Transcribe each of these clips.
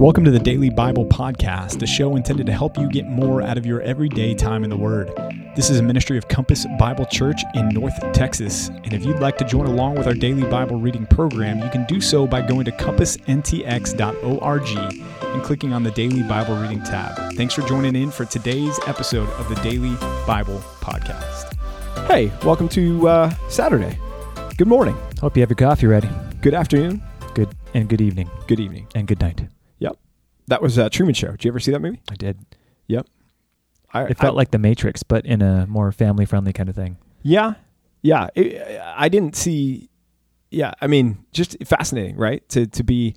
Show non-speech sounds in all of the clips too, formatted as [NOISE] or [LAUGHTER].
Welcome to the Daily Bible Podcast, a show intended to help you get more out of your everyday time in the Word. This is a ministry of Compass Bible Church in North Texas. And if you'd like to join along with our daily Bible reading program, you can do so by going to compassntx.org and clicking on the Daily Bible Reading tab. Thanks for joining in for today's episode of the Daily Bible Podcast. Hey, welcome to uh, Saturday. Good morning. Hope you have your coffee ready. Good afternoon. Good and good evening Good evening. and good night. That was uh, Truman Show. Did you ever see that movie? I did. Yep. I, It felt I- like The Matrix, but in a more family-friendly kind of thing. yeah, yeah. It, I didn't see. Yeah, I mean, just fascinating, right? To to be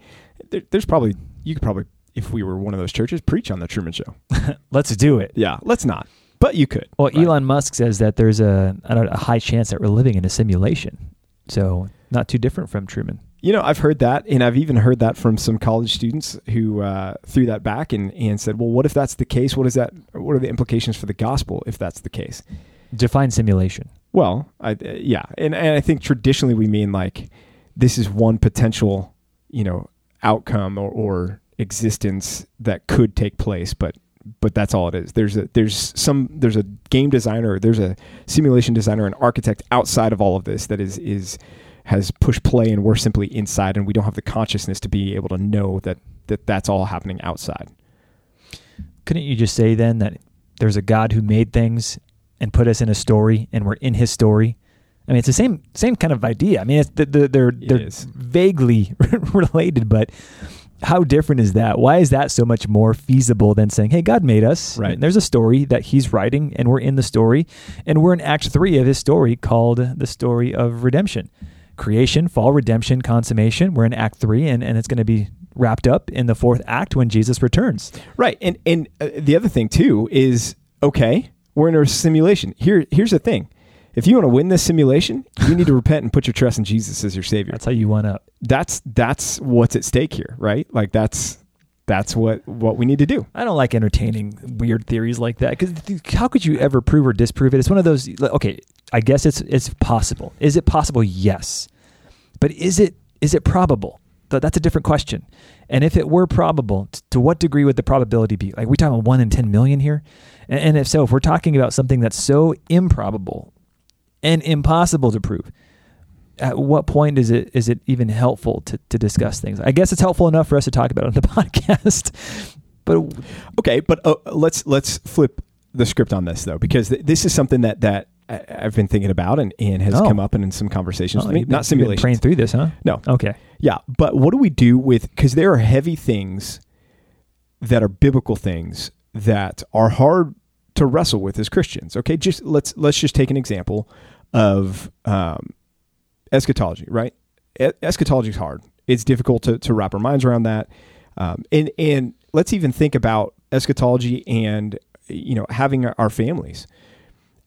there, there's probably you could probably if we were one of those churches preach on the Truman Show. [LAUGHS] Let's do it. Yeah, let's not, but you could. Well, Right. Elon Musk says that there's a, I don't know, a high chance that we're living in a simulation. So not too different from Truman. You know, I've heard that, and I've even heard that from some college students who uh, threw that back and, and said, "Well, what if that's the case? What is that? What are the implications for the gospel if that's the case?" Define simulation. Well, I, uh, yeah, and and I think traditionally we mean like this is one potential, you know, outcome or, or existence that could take place, but but that's all it is. There's a there's some there's a game designer, there's a simulation designer, an architect outside of all of this that is is has pushed play, and we're simply inside, and we don't have the consciousness to be able to know that that that's all happening outside. Couldn't you just say then that there's a God who made things and put us in a story and we're in his story? I mean, it's the same same kind of idea. I mean, it's, they're they're, they're is. vaguely [LAUGHS] related, but how different is that? Why is that so much more feasible than saying, "Hey, God made us"? Right. And there's a story that He's writing, and we're in the story, and we're in Act Three of His story, called the story of redemption, creation, fall, redemption, consummation. We're in Act Three, and and it's going to be wrapped up in the fourth act when Jesus returns. Right, and and uh, the other thing too is okay, we're in a simulation. Here, here's the thing: if you want to win this simulation, you need to [LAUGHS] repent and put your trust in Jesus as your Savior. That's how you one up. That's that's what's at stake here, right? Like that's that's what what we need to do. I don't like entertaining weird theories like that because how could you ever prove or disprove it? It's one of those. Okay, I guess it's it's possible. Is it possible? Yes, but is it is it probable? Th- That's a different question. And if it were probable, to what degree would the probability be? Like we talking about one in ten million here, and, and if so, if we're talking about something that's so improbable and impossible to prove, at what point is it is it even helpful to, to discuss things? I guess it's helpful enough for us to talk about it on the [LAUGHS] podcast, but Okay, but uh, let's let's flip the script on this though, because th- this is something that that I've been thinking about and, and has Oh. come up in, in some conversations Oh, with me. Not you've simulations. Praying through this, huh? No, Okay. Yeah, but what do we do with because there are heavy things that are biblical things that are hard to wrestle with as Christians. Okay, just let's let's just take an example of um, eschatology. Right, eschatology is hard. It's difficult to, to wrap our minds around that, um, and and let's even think about eschatology and you know having our, our families.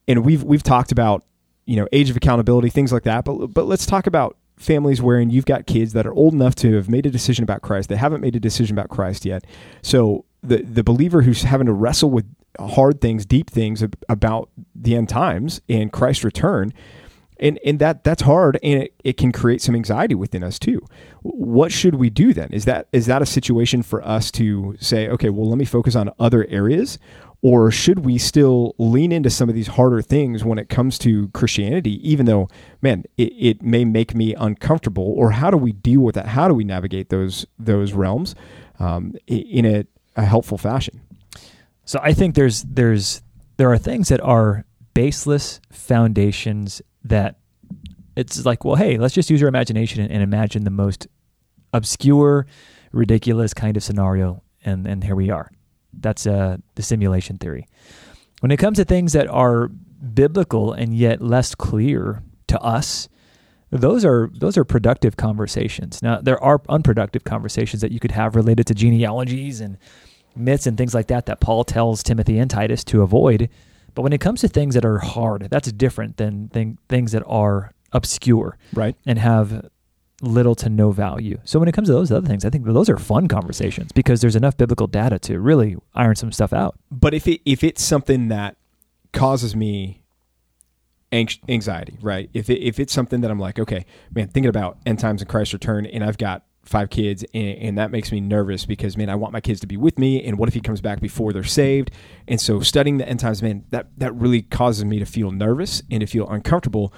And we've we've talked about you know age of accountability things like that, but but let's talk about families wherein you've got kids that are old enough to have made a decision about Christ. They haven't made a decision about Christ yet. So the the believer who's having to wrestle with hard things, deep things about the end times and Christ's return, and and that that's hard, and it, it can create some anxiety within us too. What should we do then? Is that is that a situation for us to say, okay, well, let me focus on other areas, or should we still lean into some of these harder things when it comes to Christianity, even though, man, it, it may make me uncomfortable? Or how do we deal with that? How do we navigate those those realms um, in a, a helpful fashion? So I think there's there's there are things that are baseless foundations that it's like, well, hey, let's just use your imagination and, and imagine the most obscure, ridiculous kind of scenario, and and here we are. That's uh, the simulation theory. When it comes to things that are biblical and yet less clear to us, those are those are productive conversations. Now there are unproductive conversations that you could have related to genealogies and myths and things like that that Paul tells Timothy and Titus to avoid. But when it comes to things that are hard, that's different than thing, things that are obscure Right. and have little to no value. So when it comes to those other things, I think those are fun conversations because there's enough biblical data to really iron some stuff out. But if it if it's something that causes me anx- anxiety, right? If it, if it's something that I'm like, okay, man, thinking about end times and Christ's return, and I've got five kids, and, and that makes me nervous because man, I want my kids to be with me. And what if he comes back before they're saved? And so studying the end times, man, that that really causes me to feel nervous and to feel uncomfortable.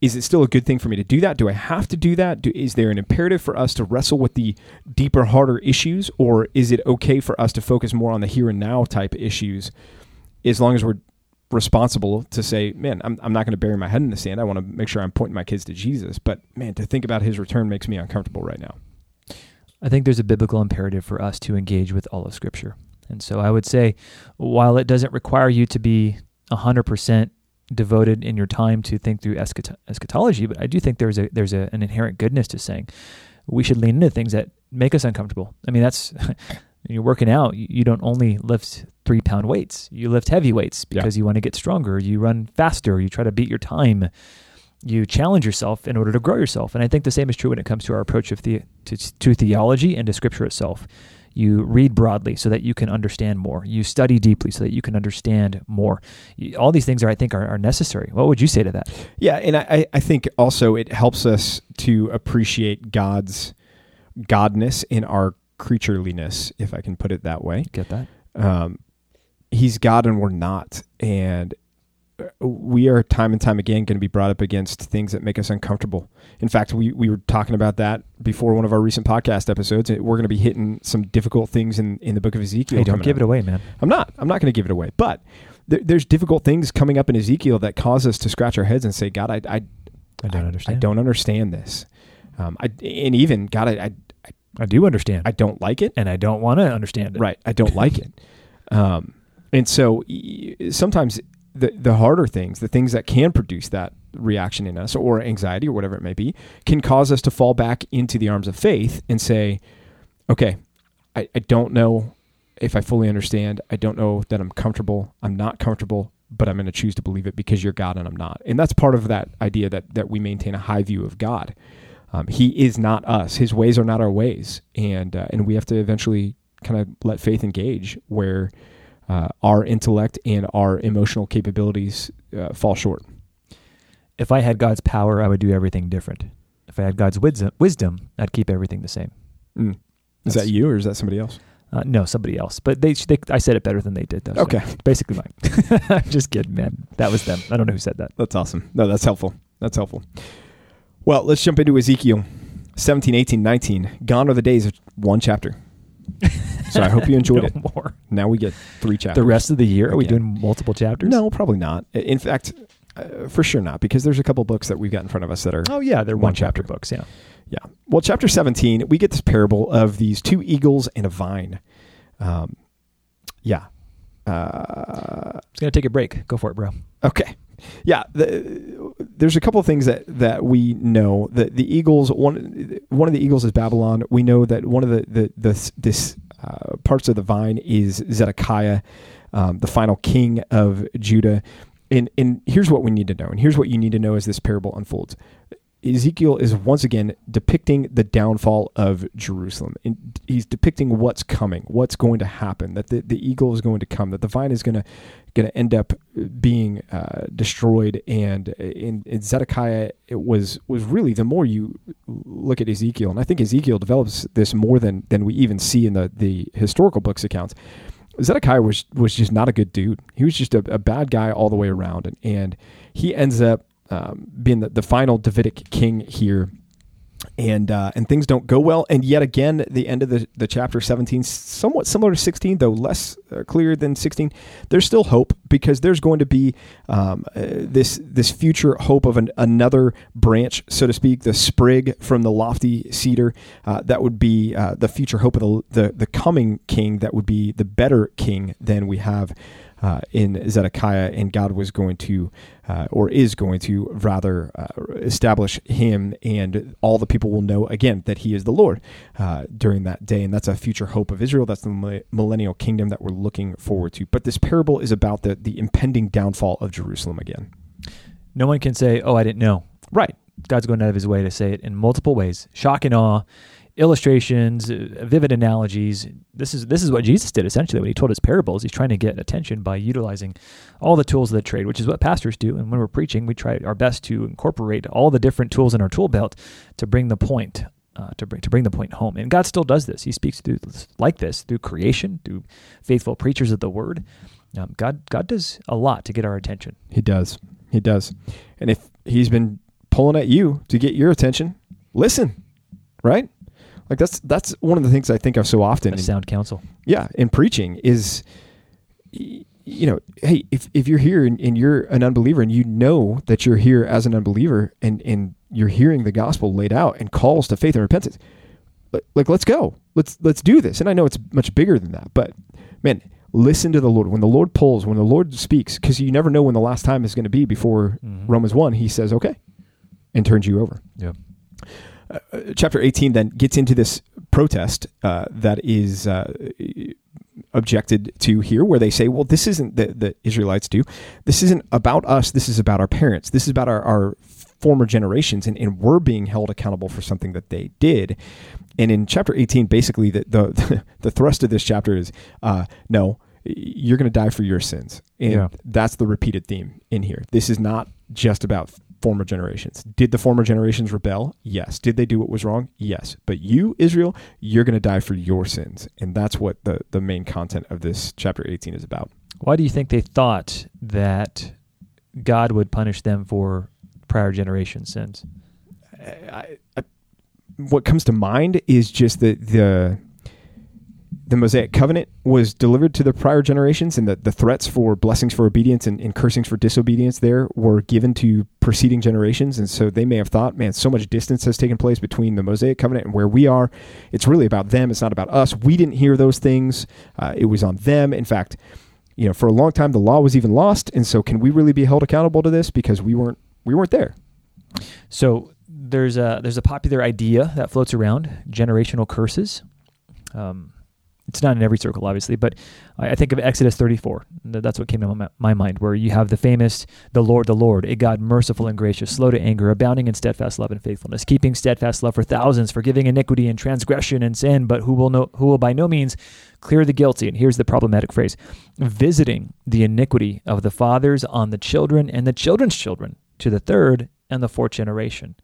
Is it still a good thing for me to do that? Do I have to do that? Do, is there an imperative for us to wrestle with the deeper, harder issues, or is it okay for us to focus more on the here and now type issues, as long as we're responsible to say, man, I'm, I'm not going to bury my head in the sand. I want to make sure I'm pointing my kids to Jesus. But man, to think about his return makes me uncomfortable right now. I think there's a biblical imperative for us to engage with all of Scripture. And so I would say, while it doesn't require you to be 100% devoted in your time to think through eschat- eschatology, but I do think there's a there's a, an inherent goodness to saying we should lean into things that make us uncomfortable. I mean, that's [LAUGHS] you're working out. You don't only lift three pound weights; you lift heavy weights because yeah. you want to get stronger. You run faster. You try to beat your time. You challenge yourself in order to grow yourself. And I think the same is true when it comes to our approach of the, to, to theology and to Scripture itself. You read broadly so that you can understand more. You study deeply so that you can understand more. All these things are, I think, are, are necessary. What would you say to that? Yeah, and I, I think also it helps us to appreciate God's godness in our creatureliness, if I can put it that way. Get that? Um, he's God and we're not, and we are time and time again going to be brought up against things that make us uncomfortable. In fact, we, we were talking about that before one of our recent podcast episodes. We're going to be hitting some difficult things in, in the book of Ezekiel. Hey, don't give up. it away, man. I'm not. I'm not going to give it away. But there, there's difficult things coming up in Ezekiel that cause us to scratch our heads and say, God, I, I, I don't understand. I don't understand this. Um, I, and even, God, I, I, I do understand. I don't like it. And I don't want to understand it. Right. I don't like it. [LAUGHS] Um, and so sometimes the harder things, the things that can produce that reaction in us or anxiety or whatever it may be, can cause us to fall back into the arms of faith and say, okay, I, I don't know if I fully understand. I don't know that I'm comfortable. I'm not comfortable, but I'm going to choose to believe it because you're God and I'm not. And that's part of that idea that that we maintain a high view of God. Um, he is not us. His ways are not our ways, and uh, and we have to eventually kind of let faith engage where uh, our intellect and our emotional capabilities uh, fall short. If I had God's power, I would do everything different. If I had God's wisdom, wisdom I'd keep everything the same. Mm. Is that you or is that somebody else? Uh, no, somebody else. But they, they, I said it better than they did, though. Okay, so [LAUGHS] basically mine. [LAUGHS] I'm just kidding, man. That was them. I don't know who said that. That's awesome. No, that's helpful. That's helpful. Well, let's jump into Ezekiel 17, 18, 19. Gone are the days of one chapter. [LAUGHS] So I hope you [LAUGHS] enjoyed no it. More. Now we get three chapters. The rest of the year, are we doing multiple chapters? No, probably not. In fact, uh, for sure not, because there's a couple books that we've got in front of us that are. Oh yeah, they're one, one chapter. chapter books. Yeah, yeah. Well, chapter 17, we get this parable of these two eagles and a vine. Um, yeah. Uh, it's gonna take a break. Go for it, bro. Okay. Yeah, the, there's a couple of things that, that we know. that the eagles, one one of the eagles is Babylon. We know that one of the, the, the this parts of the vine is Zedekiah, um, the final king of Judah. And, and here's what we need to know. And here's what you need to know as this parable unfolds. Ezekiel is once again depicting the downfall of Jerusalem. And he's depicting what's coming, what's going to happen, that the, the eagle is going to come, that the vine is going to going to end up being uh, destroyed. And in, in, Zedekiah, it was was really the more you look at Ezekiel, and I think Ezekiel develops this more than than we even see in the the historical books accounts. Zedekiah was was just not a good dude. He was just a, a bad guy all the way around, and, and he ends up um, being the, the final Davidic king here and uh, and things don't go well. And yet again, the end of the, the chapter 17, somewhat similar to 16, though less uh, clear than 16. There's still hope because there's going to be um, uh, this this future hope of an, another branch, so to speak, the sprig from the lofty cedar. Uh, that would be uh, the future hope of the, the the coming king. That would be the better king than we have uh, in Zedekiah, and God was going to, uh, or is going to, rather uh, establish him, and all the people will know again that he is the Lord uh, during that day. And that's a future hope of Israel. That's the millennial kingdom that we're looking forward to. But this parable is about the, the impending downfall of Jerusalem again. No one can say, Oh, I didn't know. Right. God's going out of his way to say it in multiple ways shock and awe illustrations, uh, vivid analogies. This is this is what Jesus did essentially when he told his parables. He's trying to get attention by utilizing all the tools of the trade, which is what pastors do. And when we're preaching, we try our best to incorporate all the different tools in our tool belt to bring the point uh, to bring to bring the point home. And God still does this. He speaks through like this through creation, through faithful preachers of the word. Um, God God does a lot to get our attention. He does. He does. And if He's been pulling at you to get your attention, listen. Right? Like that's that's one of the things I think of so often. A in- sound counsel. yeah, in preaching is, you know, hey, if, if you're here and, and you're an unbeliever and you know that you're here as an unbeliever and, and you're hearing the gospel laid out and calls to faith and repentance, like, like let's go, let's let's do this. And I know it's much bigger than that, but man, listen to the Lord when the Lord pulls, when the Lord speaks, because you never know when the last time is going to be. Before Mhm. Romans one, He says, okay, and turns you over Yeah. Uh, chapter 18 then gets into this protest uh, that is uh, objected to here where they say well this isn't the, the israelites do. This isn't about us. This is about our parents. This is about our, our former generations and, and we're being held accountable for something that they did. And in chapter 18 basically the, the, [LAUGHS] the thrust of this chapter is uh, no you're going to die for your sins. And Yeah. that's the repeated theme in here. This is not just about former generations. Did the former generations rebel? Yes. Did they do what was wrong? Yes. But you, Israel, you're going to die for your sins. And that's what the, the main content of this chapter 18 is about. Why do you think they thought that God would punish them for prior generation sins? I, I, what comes to mind is just that the the Mosaic covenant was delivered to the prior generations, and the, the threats for blessings for obedience and, and cursings for disobedience there were given to preceding generations. And so they may have thought, man, so much distance has taken place between the Mosaic covenant and where we are. It's really about them, it's not about us. We didn't hear those things, uh, it was on them. In fact, you know, for a long time the law was even lost. And so can we really be held accountable to this because we weren't we weren't there? So there's a there's a popular idea that floats around generational curses. Um, it's not in every circle, obviously, but I think of Exodus 34. That's what came to my, my mind, where you have the famous, the Lord, the Lord, a God merciful and gracious, slow to anger, abounding in steadfast love and faithfulness, keeping steadfast love for thousands, forgiving iniquity and transgression and sin, but who will no, who will by no means clear the guilty. And here's the problematic phrase: visiting the iniquity of the fathers on the children and the children's children to the third and the fourth generation.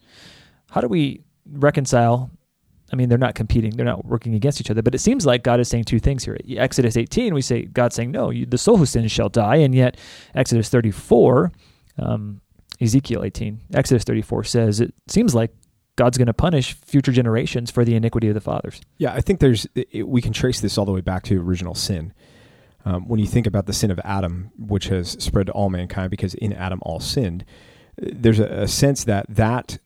How do we reconcile? I mean, they're not competing; they're not working against each other. But it seems like God is saying two things here. Exodus 18, we say God saying, "No, you, the soul who sins shall die," and yet Exodus 34, um, Ezekiel 18, Exodus 34 says it seems like God's going to punish future generations for the iniquity of the fathers. Yeah, I think there's it, we can trace this all the way back to original sin. Um, when you think about the sin of Adam, which has spread to all mankind, because in Adam all sinned, there's a, a sense that that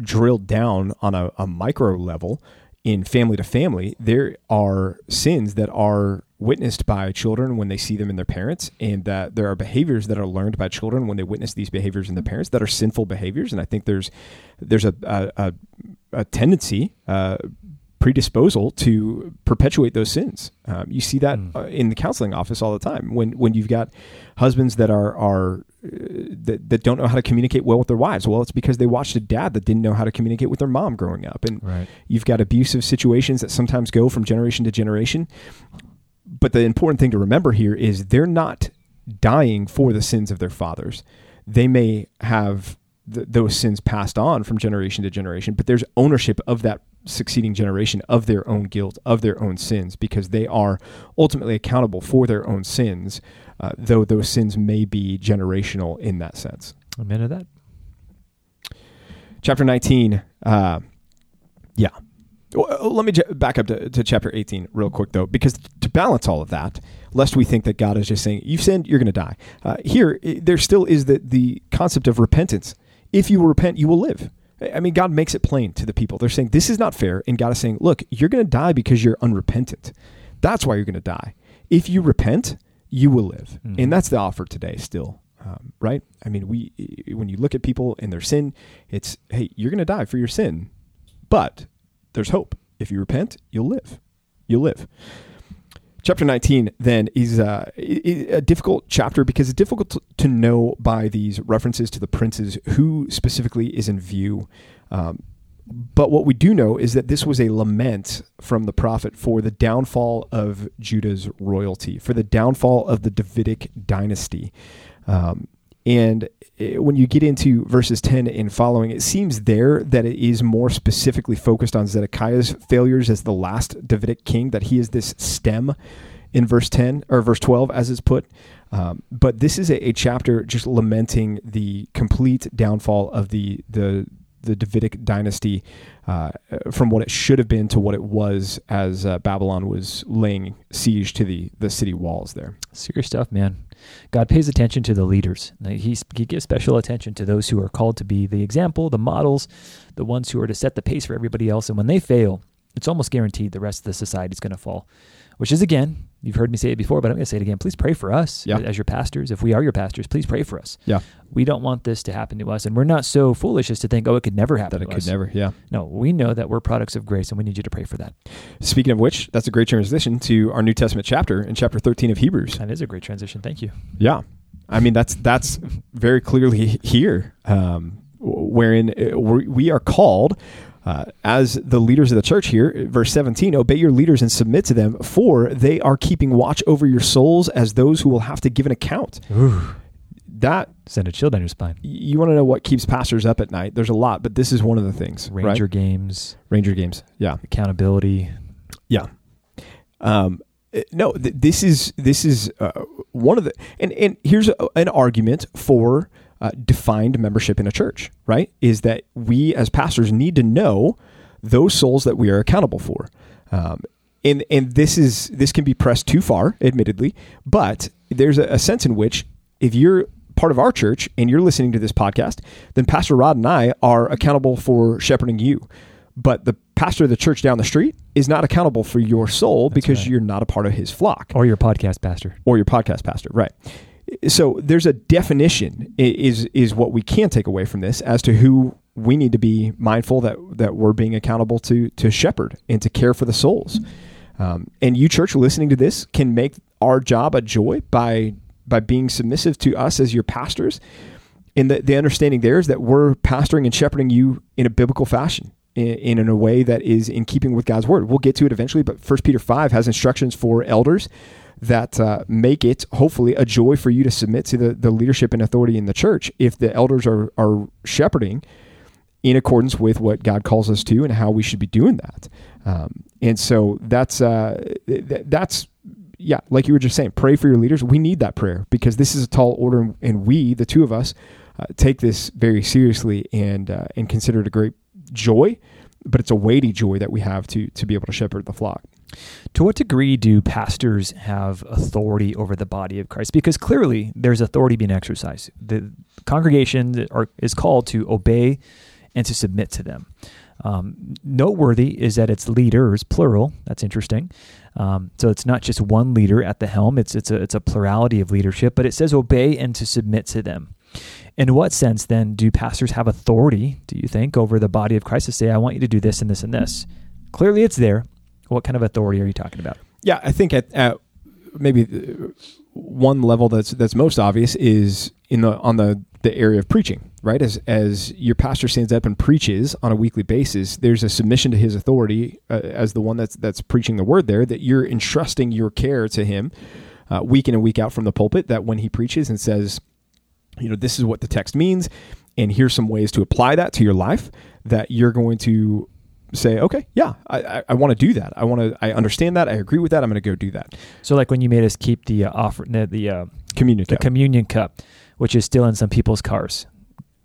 drilled down on a, a micro level in family to family. There are sins that are witnessed by children when they see them in their parents, and that there are behaviors that are learned by children when they witness these behaviors in their parents that are sinful behaviors. And I think there's there's a a, a, a tendency. Uh, predisposal to perpetuate those sins. Um, you see that Mm. uh, in the counseling office all the time. When when you've got husbands that are are Uh, that, that don't know how to communicate well with their wives, well, it's because they watched a dad that didn't know how to communicate with their mom growing up, and Right. you've got abusive situations that sometimes go from generation to generation. But the important thing to remember here is they're not dying for the sins of their fathers. They may have th- those sins passed on from generation to generation, but there's ownership of that succeeding generation of their own guilt, of their own sins, because they are ultimately accountable for their own sins, uh, though those sins may be generational in that sense. Amen to that. Chapter 19, uh, yeah. Well, uh, Let me j- back up to, to chapter 18 real quick, though, because to balance all of that, lest we think that God is just saying, You've sinned, you're going to die. Uh, here, i- there still is the, the concept of repentance. If you repent, you will live. I I mean, God makes it plain to the people. They're saying, This is not fair. And God is saying, Look, you're going to die because you're unrepentant. That's why you're going to die. If you repent, you will live. Mhm. And that's the offer today, still. Um, right? I mean, we when you look at people and their sin, it's hey, you're going to die for your sin, but there's hope. If you repent, you'll live. You'll live. Chapter 19 then is uh, a difficult chapter because it's difficult to, to know by these references to the princes who specifically is in view. Um, but what we do know is that this was a lament from the prophet for the downfall of Judah's royalty, for the downfall of the Davidic dynasty. Um, And eh, when you get into verses 10 and following, it seems there that it is more specifically focused on Zedekiah's failures as the last Davidic king, that he is this stem in verse 10 or verse 12, as it's put. Um, but this is a, a, chapter just lamenting the complete downfall of the the the Davidic dynasty uh, from what it should have been to what it was as uh, Babylon was laying siege to the the city walls there. Serious stuff, man. God pays attention to the leaders. He, he gives special attention to those who are called to be the example, the models, the ones who are to set the pace for everybody else. And when they fail, it's almost guaranteed the rest of the society is going to fall, which is, again, you've heard me say it before, but I'm going to say it again. Please pray for us yeah. as your pastors. If we are your pastors, please pray for us. Yeah. We don't want this to happen to us. And we're not so foolish as to think, oh, it could never happen that it could us. never, yeah. No, we know that we're products of grace and we need you to pray for that. Speaking of which, that's a great transition to our New Testament chapter in chapter 13 of Hebrews. That is a great transition. Thank you. Yeah. I mean, that's that's very clearly here, um, wherein uh, we are called uh, as the leaders of the church here, verse 17, obey your leaders and submit to them, for they are keeping watch over your souls as those who will have to give an account. Ooh. That send a chill down your spine. You want to know what keeps pastors up at night? There's a lot, but this is one of the things. Ranger right? games, Ranger games, yeah, accountability, yeah. Um, uh, no, th- this is this is uh, one of the and and here's a, an argument for uh, defined membership in a church. Right, is that we as pastors need to know those souls that we are accountable for. Um, and and this is this can be pressed too far, admittedly, but there's a, a sense in which if you're part of our church and you're listening to this podcast, then Pastor Rod and I are accountable for shepherding you but the pastor of the church down the street is not accountable for your soul That's because right. you're not a part of his flock or your podcast pastor or your podcast pastor right so there's a definition is is what we can take away from this as to who we need to be mindful that that we're being accountable to to shepherd and to care for the souls um, and you church listening to this can make our job a joy by by being submissive to us as your pastors and the, the understanding there is that we're pastoring and shepherding you in a biblical fashion in, in a way that is in keeping with God's word. We'll get to it eventually, but First Peter 5 has instructions for elders that uh, make it hopefully a joy for you to submit to the, the leadership and authority in the church if the elders are, are shepherding in accordance with what God calls us to and how we should be doing that. Um, and so that's uh, th- that's yeah, like you were just saying, pray for your leaders. We need that prayer because this is a tall order, and we, the two of us, uh, take this very seriously and uh, and consider it a great joy, but it's a weighty joy that we have to to be able to shepherd the flock. To what degree do pastors have authority over the body of Christ? Because clearly there's authority being exercised. The congregation are, is called to obey and to submit to them. Um, noteworthy is that it's leaders, plural. That's interesting. Um, so it's not just one leader at the helm. It's it's a it's a plurality of leadership, but it says obey and to submit to them. In what sense then do pastors have authority, do you think, over the body of Christ to say, I want you to do this and this and this? Clearly it's there. What kind of authority are you talking about? Yeah, I think at, at maybe one level that's that's most obvious is in the on the the area of preaching, right? As as your pastor stands up and preaches on a weekly basis, there's a submission to his authority uh, as the one that's that's preaching the word there that you're entrusting your care to him uh, week in and week out from the pulpit that when he preaches and says you know, this is what the text means, and here's some ways to apply that to your life that you're going to say, okay, yeah, I, I, I want to do that. I want to, I understand that. I agree with that. I'm going to go do that. So, like when you made us keep the uh, offer, the, the uh, communion, the cup. communion cup, which is still in some people's cars,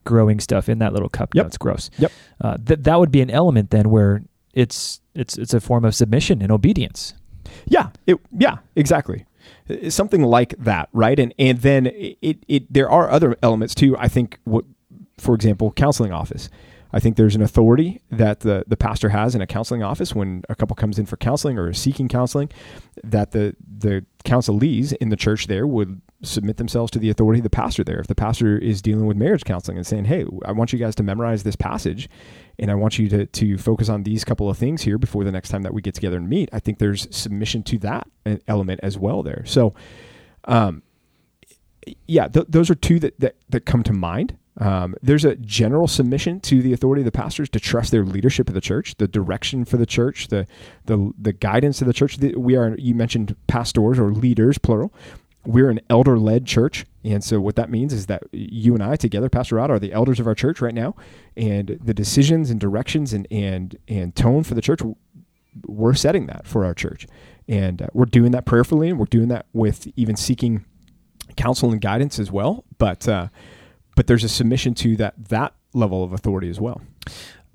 growing stuff in that little cup. Yep, no, it's gross. Yep. Uh, that that would be an element then where it's it's it's a form of submission and obedience. Yeah. It. Yeah. Exactly something like that, right? And and then it it there are other elements too. I think what, for example, counseling office. I think there's an authority that the, the pastor has in a counseling office when a couple comes in for counseling or is seeking counseling, that the the counselees in the church there would submit themselves to the authority of the pastor there. If the pastor is dealing with marriage counseling and saying, "Hey, I want you guys to memorize this passage, and I want you to to focus on these couple of things here before the next time that we get together and meet," I think there's submission to that element as well there. So, um, yeah, th- those are two that, that that come to mind. Um, there's a general submission to the authority of the pastors to trust their leadership of the church, the direction for the church, the the the guidance of the church. We are you mentioned pastors or leaders plural. we're an elder led church. And so what that means is that you and I together, Pastor Rod, are the elders of our church right now. And the decisions and directions and, and, and tone for the church, we're setting that for our church. And uh, we're doing that prayerfully and we're doing that with even seeking counsel and guidance as well. But, uh, but there's a submission to that, that level of authority as well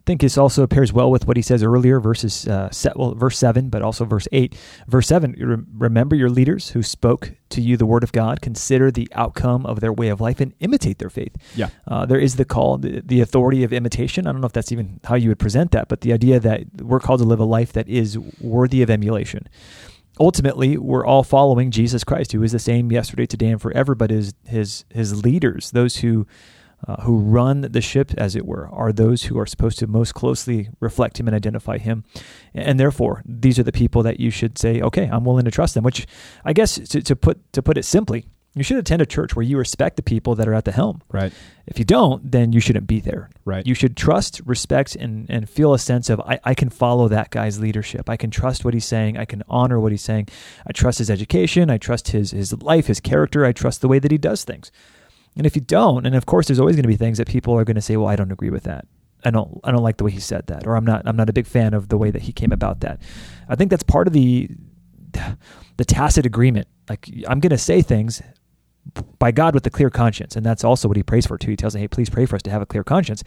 I think this also pairs well with what he says earlier, verses uh, set, well, verse seven, but also verse eight. Verse seven: Remember your leaders who spoke to you the word of God. Consider the outcome of their way of life and imitate their faith. Yeah, uh, there is the call, the, the authority of imitation. I don't know if that's even how you would present that, but the idea that we're called to live a life that is worthy of emulation ultimately we're all following Jesus Christ, who is the same yesterday, today, and forever, but his his his leaders, those who uh, who run the ship, as it were, are those who are supposed to most closely reflect Him and identify Him. And therefore, these are the people that you should say, okay, I'm willing to trust them. Which, I guess, to, to put to put it simply, you should attend a church where you respect the people that are at the helm. Right. If you don't, then you shouldn't be there. Right. You should trust, respect, and, and feel a sense of I, I can follow that guy's leadership. I can trust what he's saying. I can honor what he's saying. I trust his education. I trust his his life, his character. I trust the way that he does things. And if you don't, and of course there's always going to be things that people are going to say, well, I don't agree with that. I don't I don't like the way he said that or I'm not I'm not a big fan of the way that he came about that. I think that's part of the the tacit agreement. Like I'm going to say things by God with a clear conscience. And that's also what he prays for too. He tells them, hey, please pray for us to have a clear conscience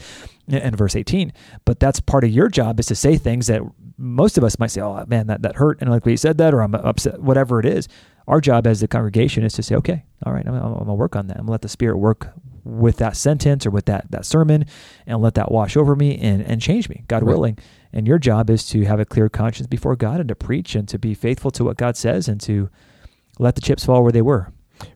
in, verse 18. But that's part of your job is to say things that most of us might say, oh, man, that, that hurt. And like we said that, or I'm upset, whatever it is. Our job as the congregation is to say, okay, all right, I'm, I'm, I'm going to work on that. I'm going to let the Spirit work with that sentence or with that, that sermon and let that wash over me and, and change me, God right. willing. And your job is to have a clear conscience before God and to preach and to be faithful to what God says and to let the chips fall where they were.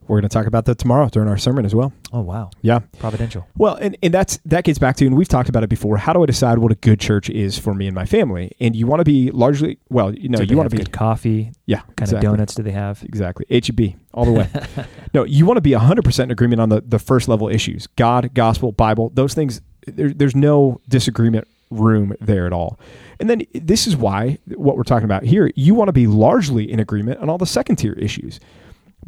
We're going to talk about that tomorrow during our sermon as well. Oh wow! Yeah, providential. Well, and, and that's that gets back to, and we've talked about it before. How do I decide what a good church is for me and my family? And you want to be largely well, you know, you want to be good coffee. Yeah, kind exactly. of donuts do they have? Exactly, HEB all the way. [LAUGHS] no, you want to be hundred percent in agreement on the the first level issues: God, gospel, Bible. Those things. There, there's no disagreement room there at all. And then this is why what we're talking about here, you want to be largely in agreement on all the second tier issues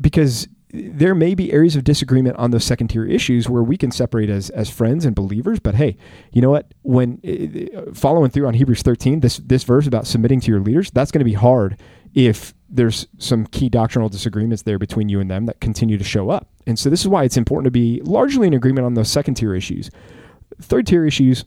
because there may be areas of disagreement on those second tier issues where we can separate as as friends and believers but hey you know what? When uh, following through on Hebrews 13 this this verse about submitting to your leaders that's going to be hard if there's some key doctrinal disagreements there between you and them that continue to show up. And so this is why it's important to be largely in agreement on those second tier issues. Third tier issues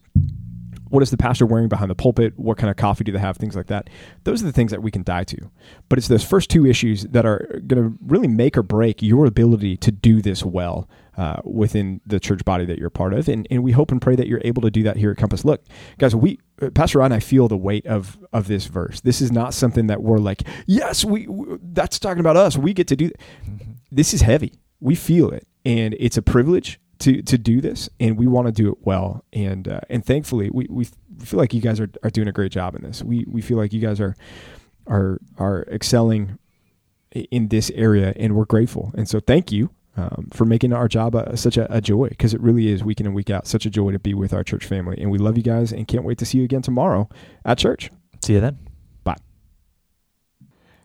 what is the pastor wearing behind the pulpit? What kind of coffee do they have? Things like that. Those are the things that we can die to. But it's those first two issues that are going to really make or break your ability to do this well uh, within the church body that you're part of. And, and we hope and pray that you're able to do that here at Compass. Look, guys, we, uh, Pastor Rod and I feel the weight of, of this verse. This is not something that we're like, yes, we, we that's talking about us. We get to do. Mm-hmm. This is heavy. We feel it. And it's a privilege to to do this, and we want to do it well. And uh, and thankfully, we, we feel like you guys are, are doing a great job in this. We we feel like you guys are are are excelling in this area, and we're grateful. And so, thank you um, for making our job a, such a, a joy because it really is week in and week out such a joy to be with our church family. And we love you guys, and can't wait to see you again tomorrow at church. See you then.